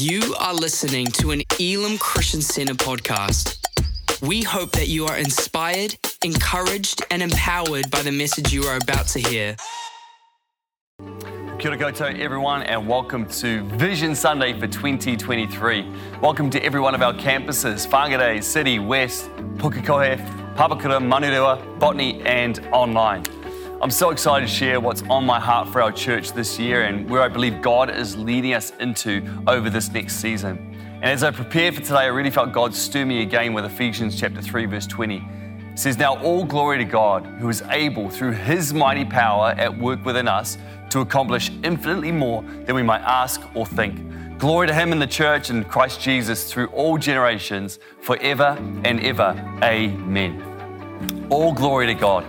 You are listening to an Elim Christian Center podcast. We hope that you are inspired, encouraged, and empowered by the message you are about to hear. Kia ora koutou, everyone, and welcome to Vision Sunday for 2023. Welcome to every one of our campuses Whangarei, City, West, Pukekohe, Papakura, Manurewa, Botany, and online. I'm so excited to share what's on my heart for our church this year and where I believe God is leading us into over this next season. And as I prepared for today, I really felt God stir me again with Ephesians chapter 3, verse 20. It says, Now all glory to God, who is able through his mighty power at work within us to accomplish infinitely more than we might ask or think. Glory to him in the church and Christ Jesus through all generations, forever and ever. Amen. All glory to God.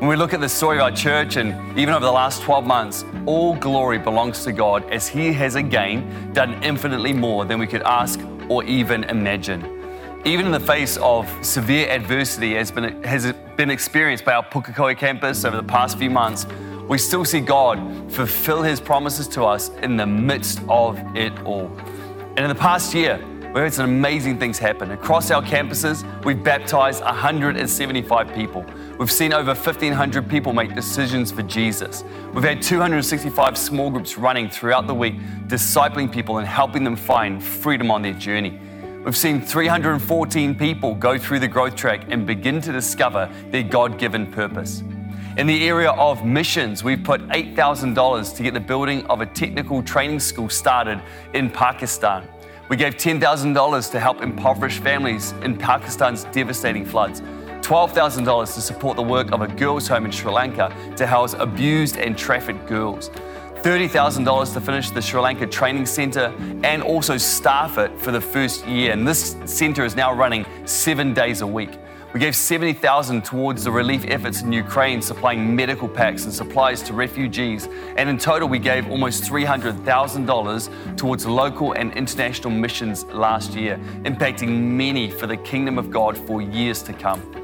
When we look at the story of our church and even over the last 12 months, all glory belongs to God as He has again done infinitely more than we could ask or even imagine. Even in the face of severe adversity has been, has been experienced by our Pukekohe campus over the past few months, we still see God fulfill His promises to us in the midst of it all. And in the past year, We've had some amazing things happen. Across our campuses, we've baptized 175 people. We've seen over 1,500 people make decisions for Jesus. We've had 265 small groups running throughout the week, discipling people and helping them find freedom on their journey. We've seen 314 people go through the growth track and begin to discover their God given purpose. In the area of missions, we've put $8,000 to get the building of a technical training school started in Pakistan. We gave $10,000 to help impoverished families in Pakistan's devastating floods. $12,000 to support the work of a girls' home in Sri Lanka to house abused and trafficked girls. $30,000 to finish the Sri Lanka Training Centre and also staff it for the first year. And this centre is now running seven days a week. We gave 70,000 towards the relief efforts in Ukraine, supplying medical packs and supplies to refugees. And in total, we gave almost $300,000 towards local and international missions last year, impacting many for the kingdom of God for years to come.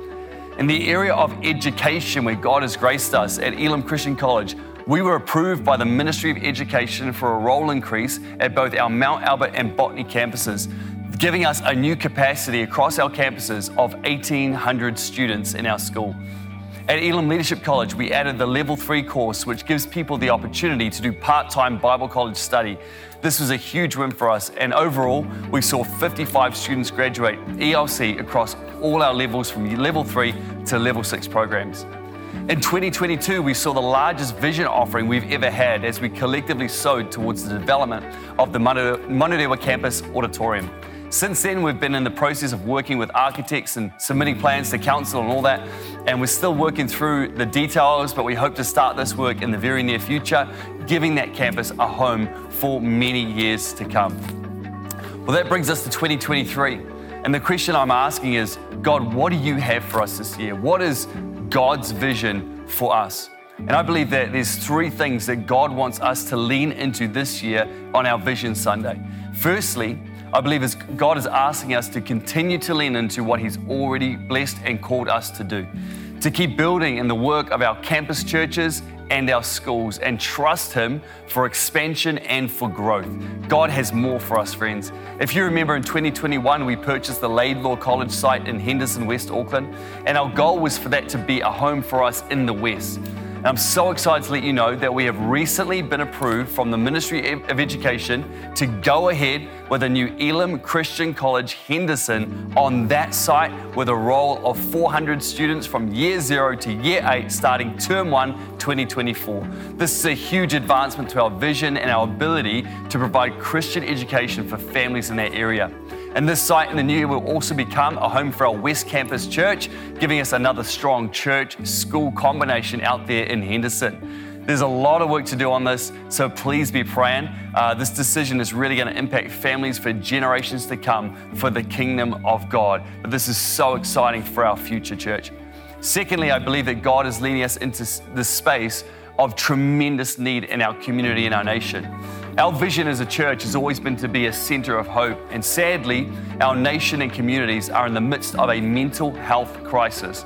In the area of education, where God has graced us at Elim Christian College, we were approved by the Ministry of Education for a roll increase at both our Mount Albert and Botany campuses giving us a new capacity across our campuses of 1,800 students in our school. At Elim Leadership College, we added the Level 3 course, which gives people the opportunity to do part time Bible college study. This was a huge win for us, and overall, we saw 55 students graduate ELC across all our levels from Level 3 to Level 6 programs. In 2022, we saw the largest vision offering we've ever had as we collectively sowed towards the development of the Manurewa campus auditorium. Since then, we've been in the process of working with architects and submitting plans to council and all that. And we're still working through the details, but we hope to start this work in the very near future, giving that campus a home for many years to come. Well, that brings us to 2023. And the question I'm asking is God, what do you have for us this year? What is God's vision for us? And I believe that there's three things that God wants us to lean into this year on our Vision Sunday. Firstly, I believe as God is asking us to continue to lean into what He's already blessed and called us to do, to keep building in the work of our campus churches and our schools and trust Him for expansion and for growth. God has more for us, friends. If you remember in 2021, we purchased the Laidlaw College site in Henderson, West Auckland, and our goal was for that to be a home for us in the West. I'm so excited to let you know that we have recently been approved from the Ministry of Education to go ahead with a new Elim Christian College Henderson on that site with a roll of 400 students from year zero to year eight starting term one 2024. This is a huge advancement to our vision and our ability to provide Christian education for families in that area. And this site in the new year will also become a home for our West Campus Church, giving us another strong church school combination out there in Henderson. There's a lot of work to do on this, so please be praying. Uh, this decision is really going to impact families for generations to come for the kingdom of God. But this is so exciting for our future church. Secondly, I believe that God is leading us into this space of tremendous need in our community and our nation. Our vision as a church has always been to be a center of hope, and sadly, our nation and communities are in the midst of a mental health crisis.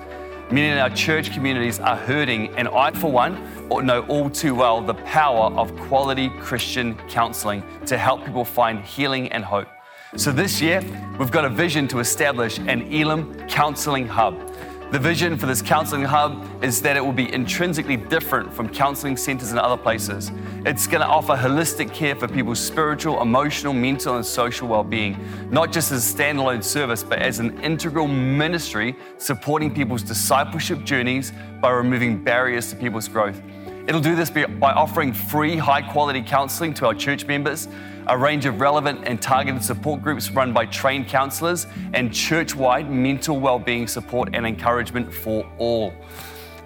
Many in our church communities are hurting, and I, for one, know all too well the power of quality Christian counseling to help people find healing and hope. So this year, we've got a vision to establish an Elim counseling hub. The vision for this counseling hub is that it will be intrinsically different from counseling centers in other places. It's going to offer holistic care for people's spiritual, emotional, mental, and social well being, not just as a standalone service, but as an integral ministry supporting people's discipleship journeys by removing barriers to people's growth. It'll do this by offering free, high quality counseling to our church members, a range of relevant and targeted support groups run by trained counselors, and church wide mental well being support and encouragement for all.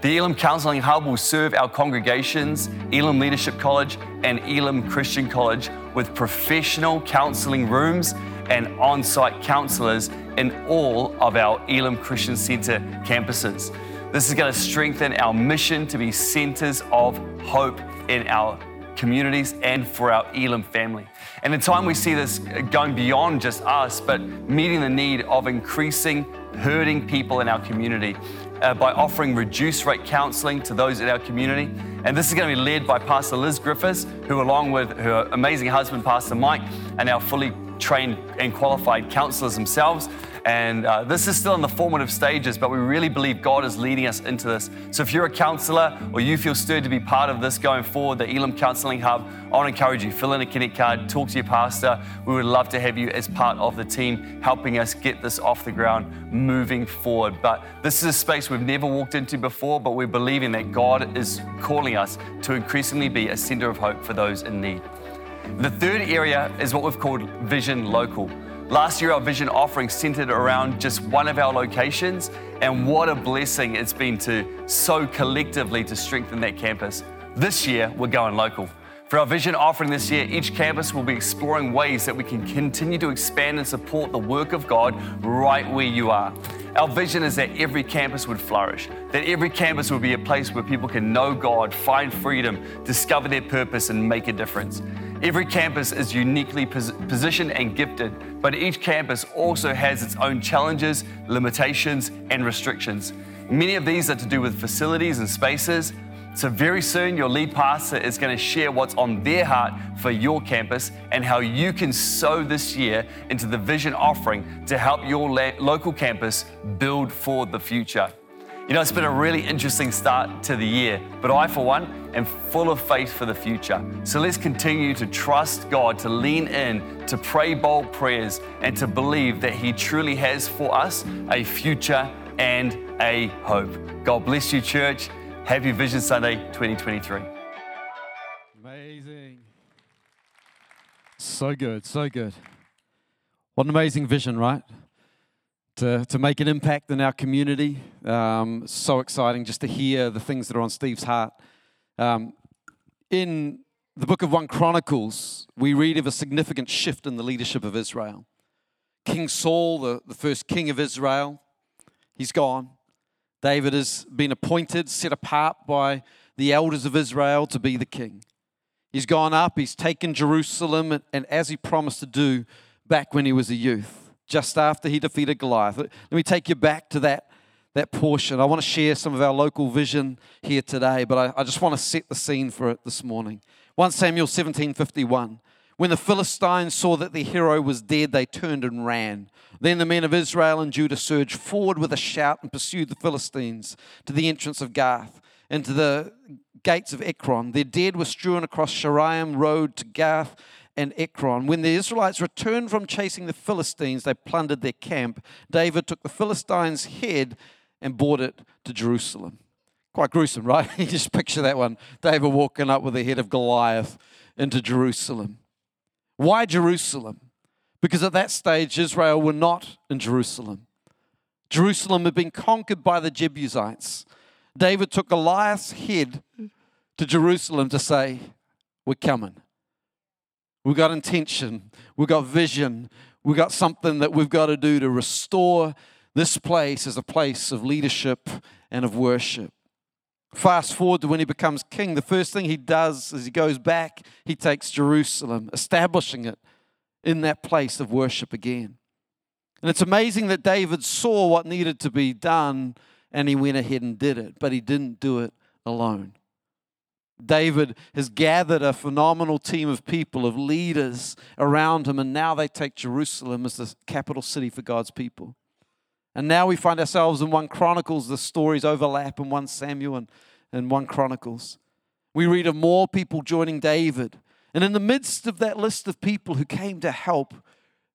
The Elim Counseling Hub will serve our congregations, Elim Leadership College, and Elim Christian College with professional counseling rooms and on site counselors in all of our Elim Christian Centre campuses. This is going to strengthen our mission to be centers of hope in our communities and for our Elim family. And in time, we see this going beyond just us, but meeting the need of increasing hurting people in our community uh, by offering reduced rate counseling to those in our community. And this is going to be led by Pastor Liz Griffiths, who, along with her amazing husband, Pastor Mike, are now fully trained and qualified counselors themselves. And uh, this is still in the formative stages, but we really believe God is leading us into this. So if you're a counselor or you feel stirred to be part of this going forward, the Elim Counseling Hub, I want to encourage you, fill in a Connect card, talk to your pastor. We would love to have you as part of the team helping us get this off the ground moving forward. But this is a space we've never walked into before, but we're believing that God is calling us to increasingly be a center of hope for those in need. The third area is what we've called Vision Local. Last year, our vision offering centered around just one of our locations, and what a blessing it's been to so collectively to strengthen that campus. This year, we're going local. For our vision offering this year, each campus will be exploring ways that we can continue to expand and support the work of God right where you are. Our vision is that every campus would flourish, that every campus would be a place where people can know God, find freedom, discover their purpose, and make a difference. Every campus is uniquely pos- positioned and gifted, but each campus also has its own challenges, limitations, and restrictions. Many of these are to do with facilities and spaces. So, very soon, your lead pastor is going to share what's on their heart for your campus and how you can sow this year into the vision offering to help your la- local campus build for the future. You know, it's been a really interesting start to the year, but I, for one, am full of faith for the future. So let's continue to trust God, to lean in, to pray bold prayers, and to believe that He truly has for us a future and a hope. God bless you, church. Happy Vision Sunday 2023. Amazing. So good, so good. What an amazing vision, right? To, to make an impact in our community. Um, so exciting just to hear the things that are on Steve's heart. Um, in the book of 1 Chronicles, we read of a significant shift in the leadership of Israel. King Saul, the, the first king of Israel, he's gone. David has been appointed, set apart by the elders of Israel to be the king. He's gone up, he's taken Jerusalem, and, and as he promised to do back when he was a youth just after he defeated Goliath. Let me take you back to that, that portion. I want to share some of our local vision here today, but I, I just want to set the scene for it this morning. 1 Samuel 17 51. When the Philistines saw that their hero was dead, they turned and ran. Then the men of Israel and Judah surged forward with a shout and pursued the Philistines to the entrance of Gath and to the gates of Ekron. Their dead were strewn across Shaaraim road to Gath and Ekron. When the Israelites returned from chasing the Philistines, they plundered their camp. David took the Philistines' head and brought it to Jerusalem. Quite gruesome, right? you just picture that one. David walking up with the head of Goliath into Jerusalem. Why Jerusalem? Because at that stage, Israel were not in Jerusalem. Jerusalem had been conquered by the Jebusites. David took Goliath's head to Jerusalem to say, We're coming. We've got intention. We've got vision. We've got something that we've got to do to restore this place as a place of leadership and of worship. Fast forward to when he becomes king, the first thing he does is he goes back, he takes Jerusalem, establishing it in that place of worship again. And it's amazing that David saw what needed to be done and he went ahead and did it, but he didn't do it alone. David has gathered a phenomenal team of people, of leaders around him, and now they take Jerusalem as the capital city for God's people. And now we find ourselves in 1 Chronicles, the stories overlap in 1 Samuel and, and 1 Chronicles. We read of more people joining David. And in the midst of that list of people who came to help,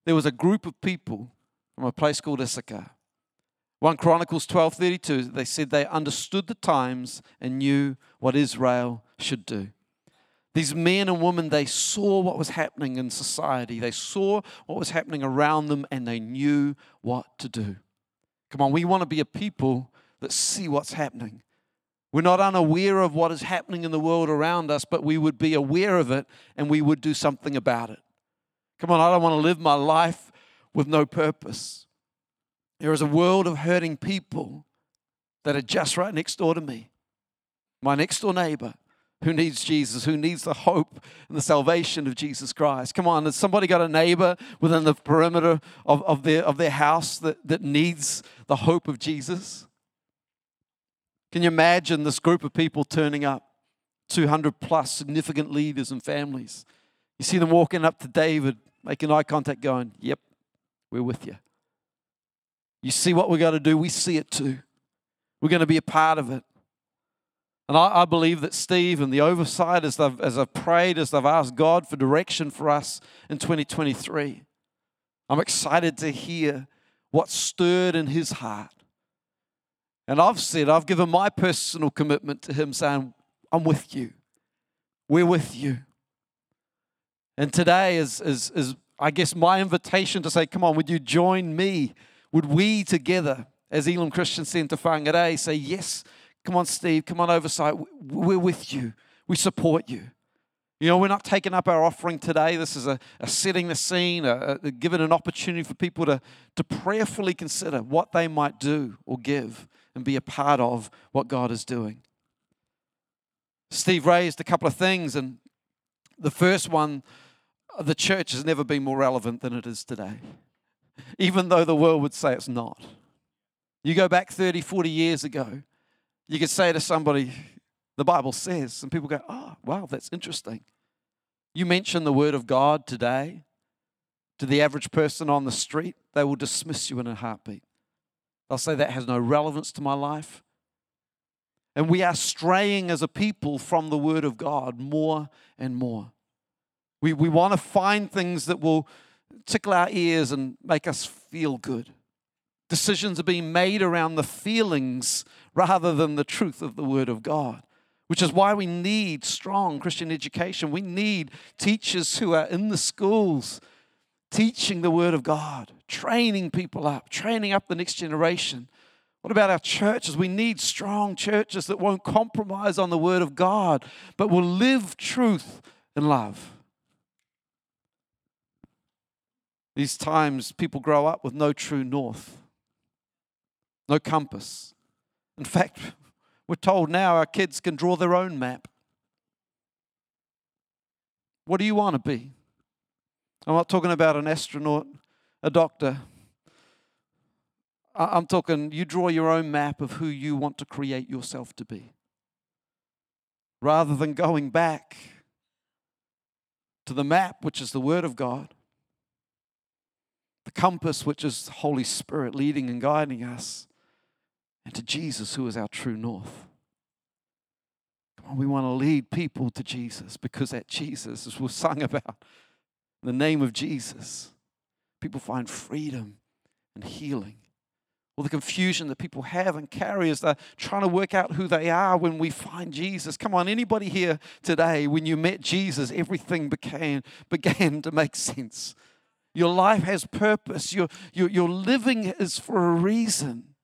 there was a group of people from a place called Issachar. 1 Chronicles 12:32 they said they understood the times and knew what Israel should do. These men and women they saw what was happening in society. They saw what was happening around them and they knew what to do. Come on, we want to be a people that see what's happening. We're not unaware of what is happening in the world around us, but we would be aware of it and we would do something about it. Come on, I don't want to live my life with no purpose. There is a world of hurting people that are just right next door to me. My next door neighbor who needs Jesus, who needs the hope and the salvation of Jesus Christ. Come on, has somebody got a neighbor within the perimeter of, of, their, of their house that, that needs the hope of Jesus? Can you imagine this group of people turning up? 200 plus significant leaders and families. You see them walking up to David, making eye contact, going, Yep, we're with you. You see what we got to do, we see it too. We're going to be a part of it. And I, I, believe that Steve and the oversight, as I've, as I've prayed, as I've asked God for direction for us in 2023, I'm excited to hear what stirred in his heart. And I've said, I've given my personal commitment to him, saying, I'm with you. We're with you. And today is, is, is I guess, my invitation to say, come on, would you join me? Would we together, as Elim Christian Centre Whangarei, say, yes, come on, Steve, come on, oversight, we're with you. We support you. You know, we're not taking up our offering today. This is a, a setting the scene, a, a, giving an opportunity for people to, to prayerfully consider what they might do or give and be a part of what God is doing. Steve raised a couple of things, and the first one the church has never been more relevant than it is today even though the world would say it's not. You go back 30, 40 years ago, you could say to somebody, the Bible says, and people go, oh, wow, that's interesting. You mention the Word of God today to the average person on the street, they will dismiss you in a heartbeat. They'll say, that has no relevance to my life. And we are straying as a people from the Word of God more and more. We, we want to find things that will tickle our ears and make us feel good. Decisions are being made around the feelings rather than the truth of the Word of God, which is why we need strong Christian education. We need teachers who are in the schools teaching the Word of God, training people up, training up the next generation. What about our churches? We need strong churches that won't compromise on the Word of God, but will live truth and love. These times, people grow up with no true north, no compass. In fact, we're told now our kids can draw their own map. What do you want to be? I'm not talking about an astronaut, a doctor. I'm talking you draw your own map of who you want to create yourself to be. Rather than going back to the map, which is the Word of God, the compass, which is Holy Spirit leading and guiding us, and to Jesus, who is our true north. Come on, we want to lead people to Jesus because that Jesus, as we've sung about, the name of Jesus, people find freedom and healing. All the confusion that people have and carry as they're trying to work out who they are when we find Jesus. Come on, anybody here today, when you met Jesus, everything became, began to make sense. Your life has purpose. Your, your, your living is for a reason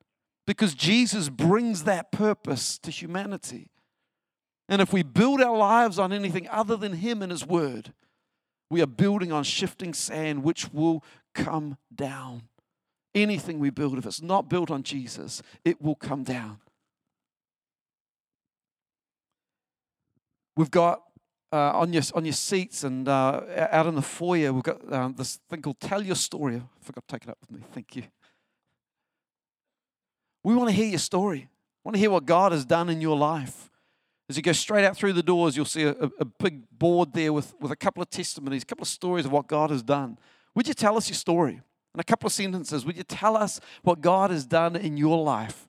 because Jesus brings that purpose to humanity. And if we build our lives on anything other than Him and His Word, we are building on shifting sand which will come down. Anything we build, if it's not built on Jesus, it will come down. We've got uh, on your on your seats and uh, out in the foyer, we've got um, this thing called "Tell Your Story." I forgot to take it up with me. Thank you. We want to hear your story. We want to hear what God has done in your life. As you go straight out through the doors, you'll see a, a big board there with, with a couple of testimonies, a couple of stories of what God has done. Would you tell us your story? In a couple of sentences, would you tell us what God has done in your life?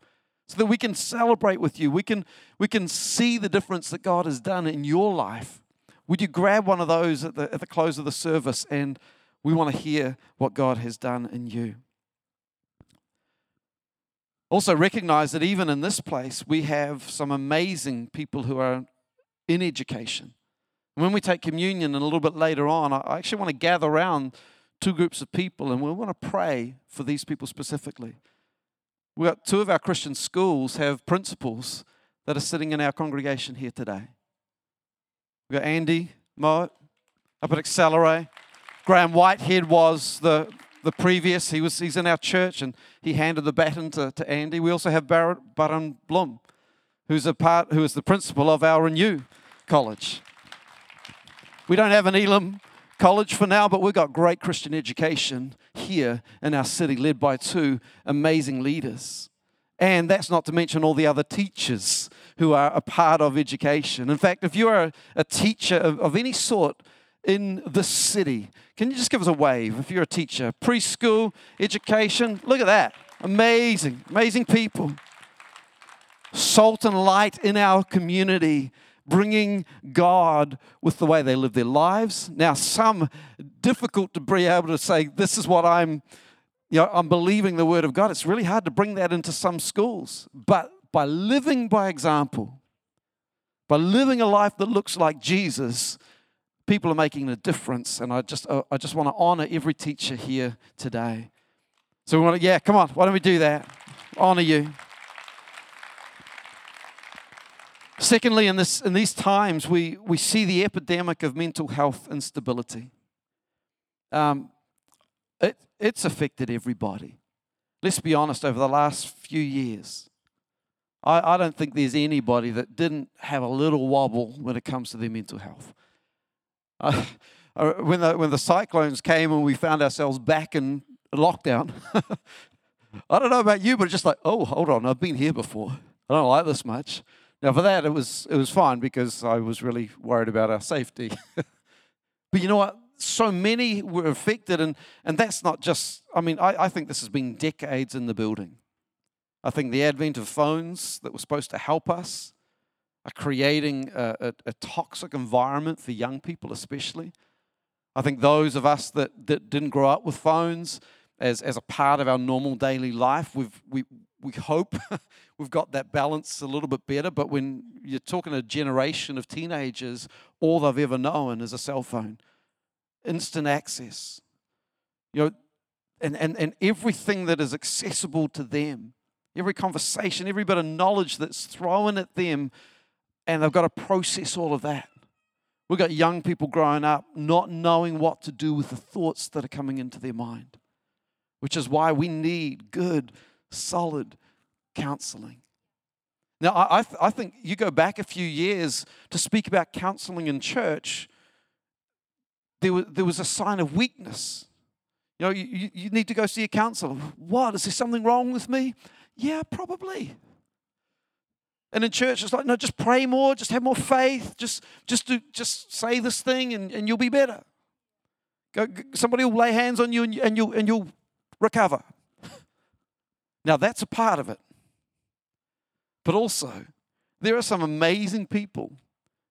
So that we can celebrate with you. We can, we can see the difference that God has done in your life. Would you grab one of those at the, at the close of the service and we want to hear what God has done in you? Also, recognize that even in this place, we have some amazing people who are in education. When we take communion and a little bit later on, I actually want to gather around two groups of people and we want to pray for these people specifically. We've got two of our Christian schools have principals that are sitting in our congregation here today. We got Andy Mowat up at Excellere. Graham Whitehead was the the previous. He was he's in our church and he handed the baton to, to Andy. We also have Barrett Baron Blum, who's a part who is the principal of our Renew College. We don't have an Elim college for now, but we've got great Christian education here in our city, led by two amazing leaders. And that's not to mention all the other teachers who are a part of education. In fact, if you are a, teacher of, of any sort, in the city. Can you just give us a wave if you're a teacher? Preschool, education, look at that. Amazing, amazing people. Salt and light in our community, bringing God with the way they live their lives. Now, some difficult to be able to say, this is what I'm, you know, I'm believing the word of God. It's really hard to bring that into some schools. But by living by example, by living a life that looks like Jesus, people are making a difference. And I just, uh, I just want to honor every teacher here today. So we want to, yeah, come on, why don't we do that? Honor you. Secondly, in, this, in these times, we, we see the epidemic of mental health instability. Um, it, it's affected everybody. Let's be honest, over the last few years, I, I don't think there's anybody that didn't have a little wobble when it comes to their mental health. Uh, when, the, when the cyclones came and we found ourselves back in lockdown, I don't know about you, but it's just like, oh, hold on, I've been here before. I don't like this much. Now, for that, it was, it was fine because I was really worried about our safety. but you know what? So many were affected, and, and that's not just, I mean, I, I think this has been decades in the building. I think the advent of phones that were supposed to help us are creating a, a, a, toxic environment for young people, especially. I think those of us that, that didn't grow up with phones as, as a part of our normal daily life, we've, we, we hope we've got that balance a little bit better. But when you're talking a generation of teenagers, all they've ever known is a cell phone, instant access. You know, and, and, and everything that is accessible to them, every conversation, every bit of knowledge that's thrown at them and they've got to process all of that. We've got young people growing up not knowing what to do with the thoughts that are coming into their mind, which is why we need good, solid counseling. Now, I, th- I think you go back a few years to speak about counseling in church, there was, there was a sign of weakness. You know, you, you need to go see a counselor. What? Is there something wrong with me? Yeah, probably. And in church, it's like, no, just pray more, just have more faith, just just do, just say this thing, and, and you'll be better. Go, somebody will lay hands on you, and, and you'll and you'll recover. Now that's a part of it, but also there are some amazing people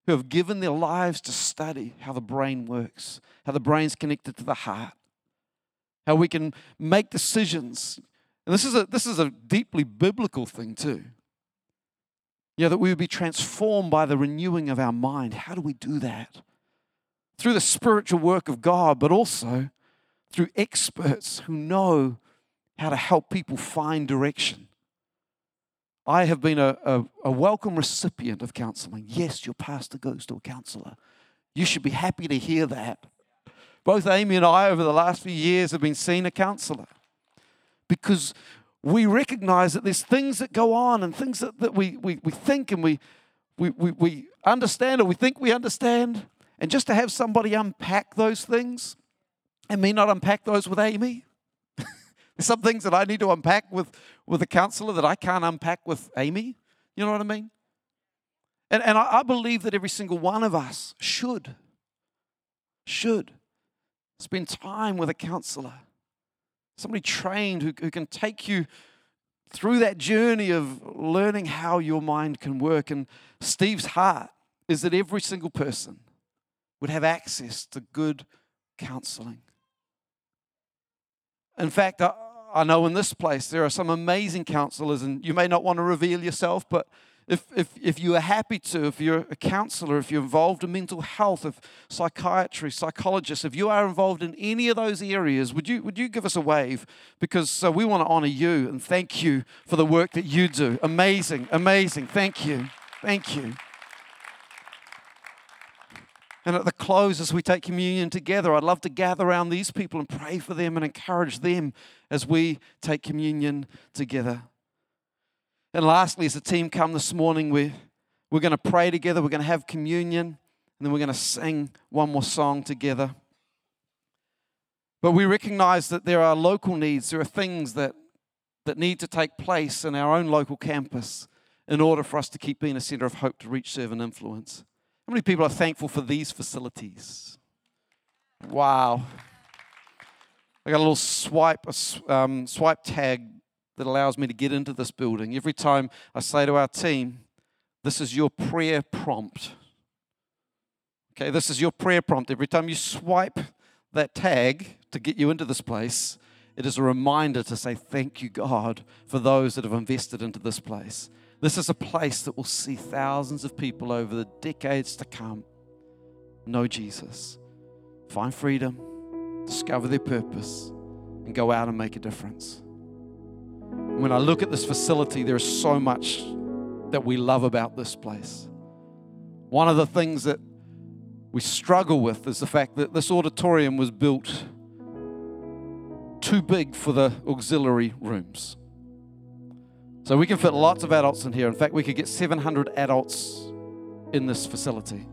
who have given their lives to study how the brain works, how the brain's connected to the heart, how we can make decisions. And this is a this is a deeply biblical thing too. Yeah, that we would be transformed by the renewing of our mind. How do we do that? Through the spiritual work of God, but also through experts who know how to help people find direction. I have been a, a, a, welcome recipient of counseling. Yes, your pastor goes to a counselor. You should be happy to hear that. Both Amy and I, over the last few years, have been seeing a counselor because we recognize that there's things that go on and things that, that we, we, we think and we, we, we, we understand or we think we understand. And just to have somebody unpack those things and me not unpack those with Amy, There's some things that I need to unpack with, with a counselor that I can't unpack with Amy. You know what I mean? And, and I, I believe that every single one of us should, should spend time with a counselor. Somebody trained who, who can take you through that journey of learning how your mind can work. And Steve's heart is that every single person would have access to good counseling. In fact, I, I know in this place there are some amazing counselors, and you may not want to reveal yourself, but if, if, if you are happy to, if you're a counselor, if you're involved in mental health, if psychiatry, psychologist, if you are involved in any of those areas, would you, would you give us a wave? Because so we want to honor you and thank you for the work that you do. Amazing, amazing. Thank you. Thank you. And at the close, as we take communion together, I'd love to gather around these people and pray for them and encourage them as we take communion together. And lastly, as the team come this morning, we're, we're going to pray together, we're going to have communion, and then we're going to sing one more song together. But we recognize that there are local needs, there are things that, that need to take place in our own local campus in order for us to keep being a center of hope to reach, serve, and influence. How many people are thankful for these facilities? Wow. I got a little swipe, a um, swipe tag that allows me to get into this building. Every time I say to our team, this is your prayer prompt. Okay, this is your prayer prompt. Every time you swipe that tag to get you into this place, it is a reminder to say, Thank you, God, for those that have invested into this place. This is a place that will see thousands of people over the decades to come know Jesus, find freedom, discover their purpose, and go out and make a difference. When I look at this facility, there is so much that we love about this place. One of the things that we struggle with is the fact that this auditorium was built too big for the auxiliary rooms. So we can fit lots of adults in here. In fact, we could get 700 adults in this facility.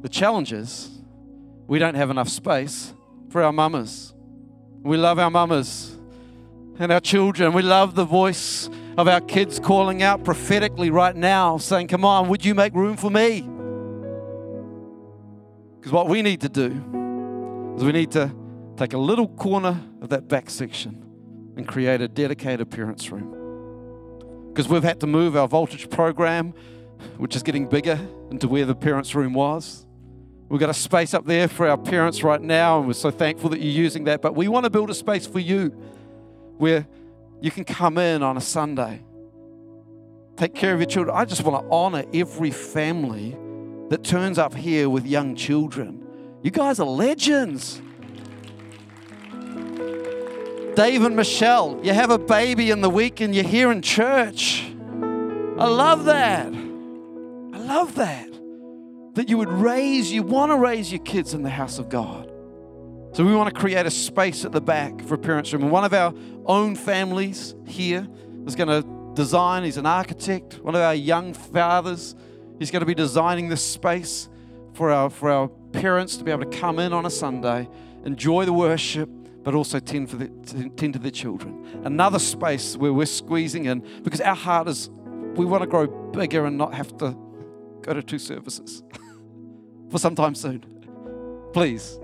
The challenge is we don't have enough space for our mamas. We love our mamas and our children. We love the voice of our kids calling out prophetically right now, saying, Come on, would you make room for me? Because what we need to do is we need to take a little corner of that back section and create a dedicated appearance room because we've had to move our voltage program, which is getting bigger, into where the parents' room was. We've got a space up there for our parents right now, and we're so thankful that you're using that. But we want to build a space for you where you can come in on a Sunday, take care of your children. I just want to honor every family that turns up here with young children. You guys are legends. Dave and Michelle, you have a baby in the week and you're here in church. I love that. I love that. That you would raise, you want to raise your kids in the house of God. So we want to create a space at the back for parents' room. And one of our own families here is going to design, he's an architect, one of our young fathers, he's going to be designing this space for our, for our parents to be able to come in on a Sunday, enjoy the worship, but also tend, for the, tend to their children. Another space where we're squeezing in because our heart is, we want to grow bigger and not have to go to two services for some time soon. Please.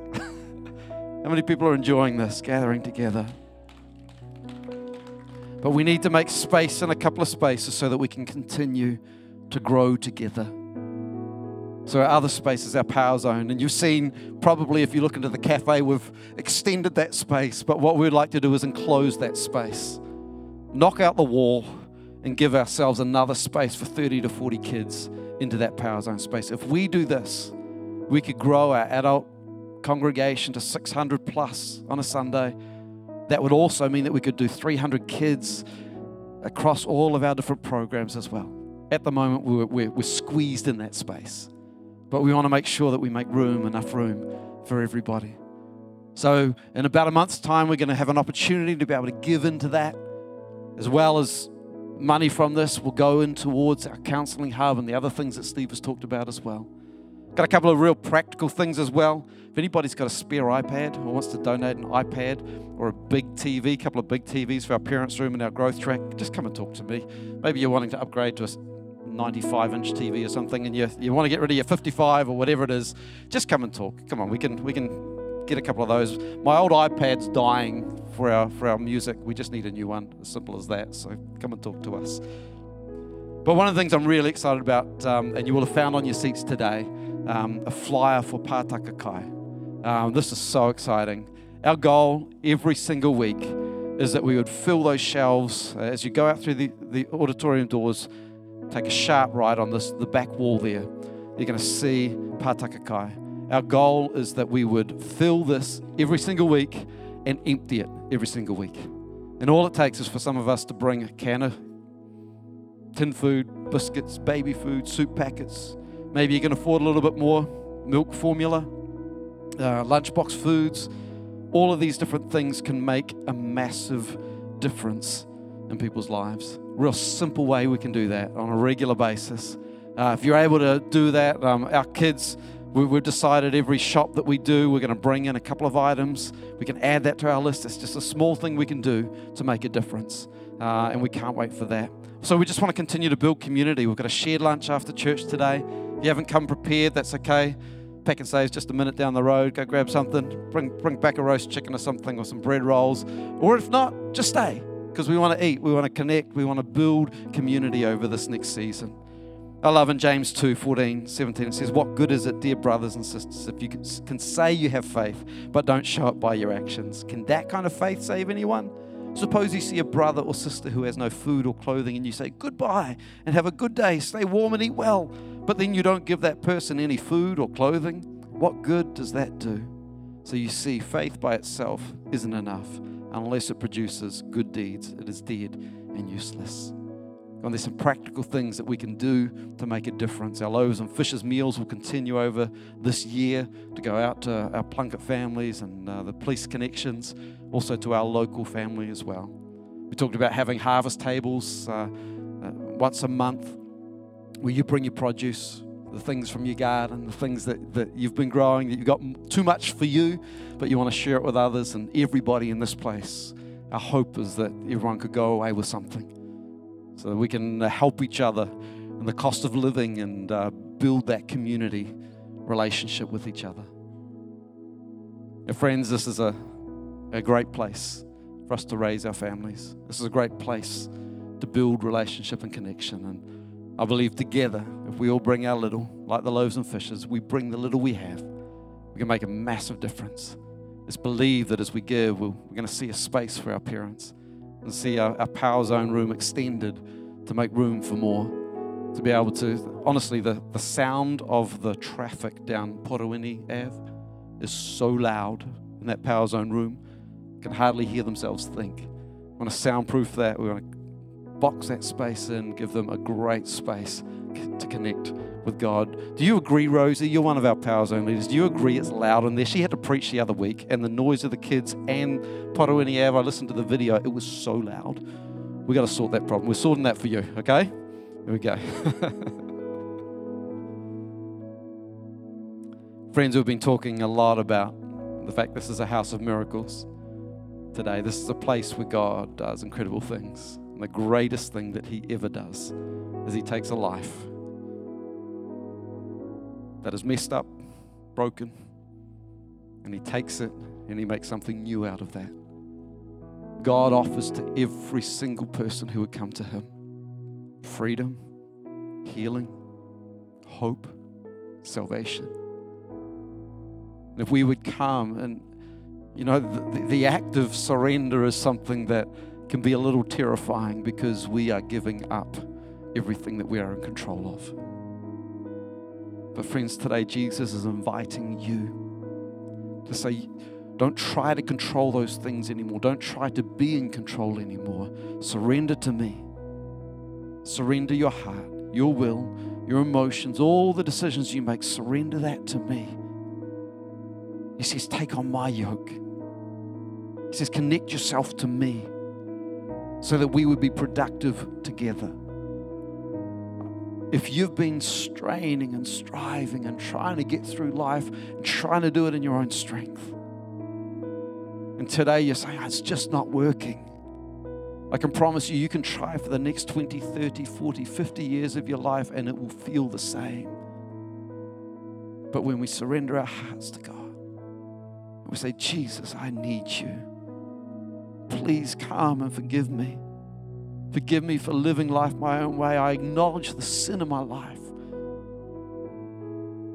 How many people are enjoying this, gathering together? But we need to make space in a couple of spaces so that we can continue to grow together. So our other space is our power zone. And you've seen probably if you look into the cafe, we've extended that space. But what we'd like to do is enclose that space, knock out the wall, and give ourselves another space for 30 to 40 kids into that power zone space. If we do this, we could grow our adult congregation to 600 plus on a Sunday. That would also mean that we could do 300 kids across all of our different programs as well. At the moment, we're, we're, we're squeezed in that space. But we want to make sure that we make room, enough room for everybody. So, in about a month's time, we're going to have an opportunity to be able to give into that, as well as money from this will go in towards our counseling hub and the other things that Steve has talked about as well. Got a couple of real practical things as well. If anybody's got a spare iPad or wants to donate an iPad or a big TV, a couple of big TVs for our parents' room and our growth track, just come and talk to me. Maybe you're wanting to upgrade to a 95 inch TV or something and you, you want to get rid of your 55 or whatever it is, just come and talk. Come on, we can, we can get a couple of those. My old iPad's dying for our, for our music. We just need a new one, as simple as that. So come and talk to us. But one of the things I'm really excited about, um, and you will have found on your seats today, um, a flyer for Pātaka Kai. Um, this is so exciting. Our goal every single week is that we would fill those shelves uh, as you go out through the, the auditorium doors. Take a sharp right on this the back wall there. You're going to see Pātaka Kai. Our goal is that we would fill this every single week and empty it every single week. And all it takes is for some of us to bring a can of tin food, biscuits, baby food, soup packets. Maybe you can afford a little bit more milk formula, uh, lunchbox foods. All of these different things can make a massive difference in people's lives. Real simple way we can do that on a regular basis. Uh, if you're able to do that, um, our kids, we, we've decided every shop that we do, we're going to bring in a couple of items. We can add that to our list. It's just a small thing we can do to make a difference. Uh, and we can't wait for that. So we just want to continue to build community. We've got a shared lunch after church today. If you haven't come prepared, that's okay. PAK'nSAVE's just a minute down the road. Go grab something. Bring, bring back a roast chicken or something or some bread rolls. Or if not, just stay because we want to eat. We want to connect. We want to build community over this next season. I love in James 2 14, 17, it says, What good is it, dear brothers and sisters, if you can say you have faith, but don't show it by your actions? Can that kind of faith save anyone? Suppose you see a brother or sister who has no food or clothing and you say, Goodbye and have a good day, stay warm and eat well, but then you don't give that person any food or clothing. What good does that do? So you see, faith by itself isn't enough unless it produces good deeds. It is dead and useless. And there's some practical things that we can do to make a difference. Our loaves and fishes meals will continue over this year to go out to our Plunket families and uh, the police connections, also to our local family as well. We talked about having harvest tables uh, uh, once a month where you bring your produce, the things from your garden, the things that, that you've been growing, that you've got too much for you, but you want to share it with others and everybody in this place. Our hope is that everyone could go away with something so that we can uh, help each other in the cost of living and uh, build that community relationship with each other. Now, friends, this is a, a great place for us to raise our families. This is a great place to build relationship and connection. And I believe together, if we all bring our little, like the loaves and fishes, we bring the little we have, we can make a massive difference. Let's believe that as we give, we're going to see a space for our parents and see our, our power zone room extended to make room for more. To be able to, honestly, the, the sound of the traffic down Porowini Ave is so loud in that power zone room, can hardly hear themselves think. We want to soundproof that. We want to box that space in, give them a great space to connect with God. Do you agree, Rosie? You're one of our Power Zone leaders. Do you agree it's loud in there? She had to preach the other week, and the noise of the kids and Porowini Ave, I listened to the video, it was so loud. we got to sort that problem. We're sorting that for you, okay? Here we go. Friends, we've been talking a lot about the fact this is a house of miracles today. This is a place where God does incredible things. And the greatest thing that He ever does is He takes a life that is messed up, broken, and He takes it and He makes something new out of that. God offers to every single person who would come to Him freedom, healing, hope, salvation. And if we would come and, you know, the, the act of surrender is something that can be a little terrifying because we are giving up everything that we are in control of. But, friends, today Jesus is inviting you to say, don't try to control those things anymore. Don't try to be in control anymore. Surrender to me. Surrender your heart, your will, your emotions, all the decisions you make. Surrender that to me. He says, Take on my yoke. He says, Connect yourself to me so that we would be productive together. If you've been straining and striving and trying to get through life and trying to do it in your own strength, and today you're saying, "Ah, it's just not working. I can promise you, you can try for the next 20, 30, 40, 50 years of your life and it will feel the same. But when we surrender our hearts to God, we say, Jesus, I need you. Please come and forgive me. Forgive me for living life my own way. I acknowledge the sin of my life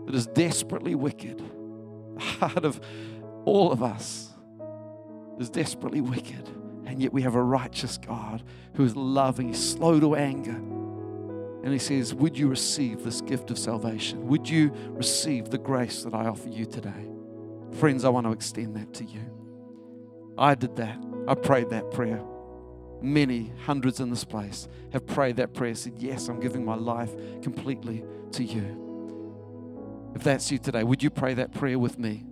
that is desperately wicked. The heart of all of us is desperately wicked. And yet we have a righteous God who is loving, slow to anger. And He says, Would you receive this gift of salvation? Would you receive the grace that I offer you today? Friends, I want to extend that to you. I did that. I prayed that prayer. Many hundreds in this place have prayed that prayer, said, Yes, I'm giving my life completely to you. If that's you today, would you pray that prayer with me?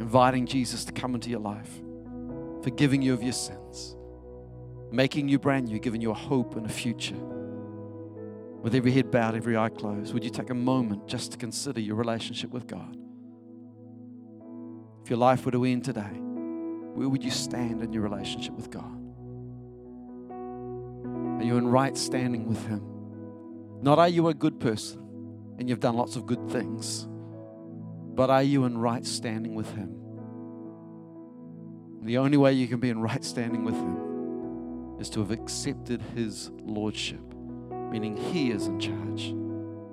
Inviting Jesus to come into your life forgiving you of your sins, making you brand new, giving you a hope and a future. With every head bowed, every eye closed, would you take a moment just to consider your relationship with God? If your life were to end today, where would you stand in your relationship with God? Are you in right standing with Him? Not are you a good person and you've done lots of good things, but are you in right standing with Him? The only way you can be in right standing with Him is to have accepted His Lordship, meaning He is in charge.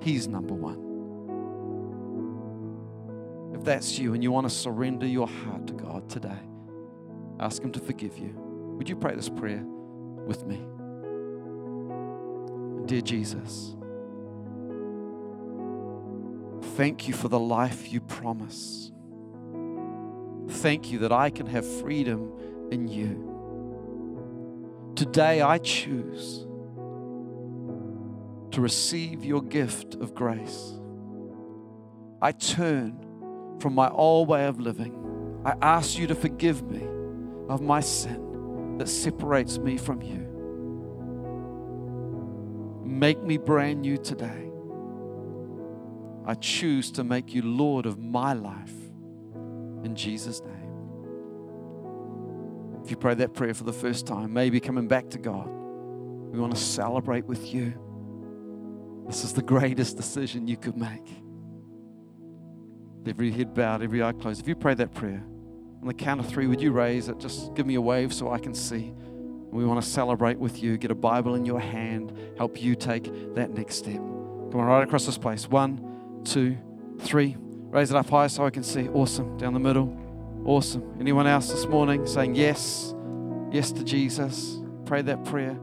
He's number one. If that's you and you want to surrender your heart to God today, ask Him to forgive you. Would you pray this prayer with me? Dear Jesus, thank you for the life you promise. Thank you that I can have freedom in you. Today I choose to receive your gift of grace. I turn from my old way of living. I ask you to forgive me of my sin that separates me from you. Make me brand new today. I choose to make you Lord of my life in Jesus' name. If you pray that prayer for the first time, maybe coming back to God, we want to celebrate with you. This is the greatest decision you could make. Every head bowed, every eye closed. If you pray that prayer, on the count of three, would you raise it? Just give me a wave so I can see. We want to celebrate with you. Get a Bible in your hand, help you take that next step. Come on, right across this place. One, two, three. Raise it up high so I can see. Awesome. Down the middle. Awesome. Anyone else this morning saying yes? Yes to Jesus? Pray that prayer.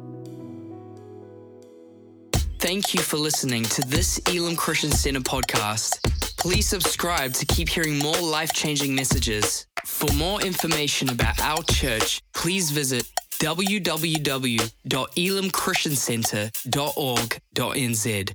Thank you for listening to this Elim Christian Center podcast. Please subscribe to keep hearing more life changing messages. For more information about our church, please visit www.elamchristiancenter.org.nz.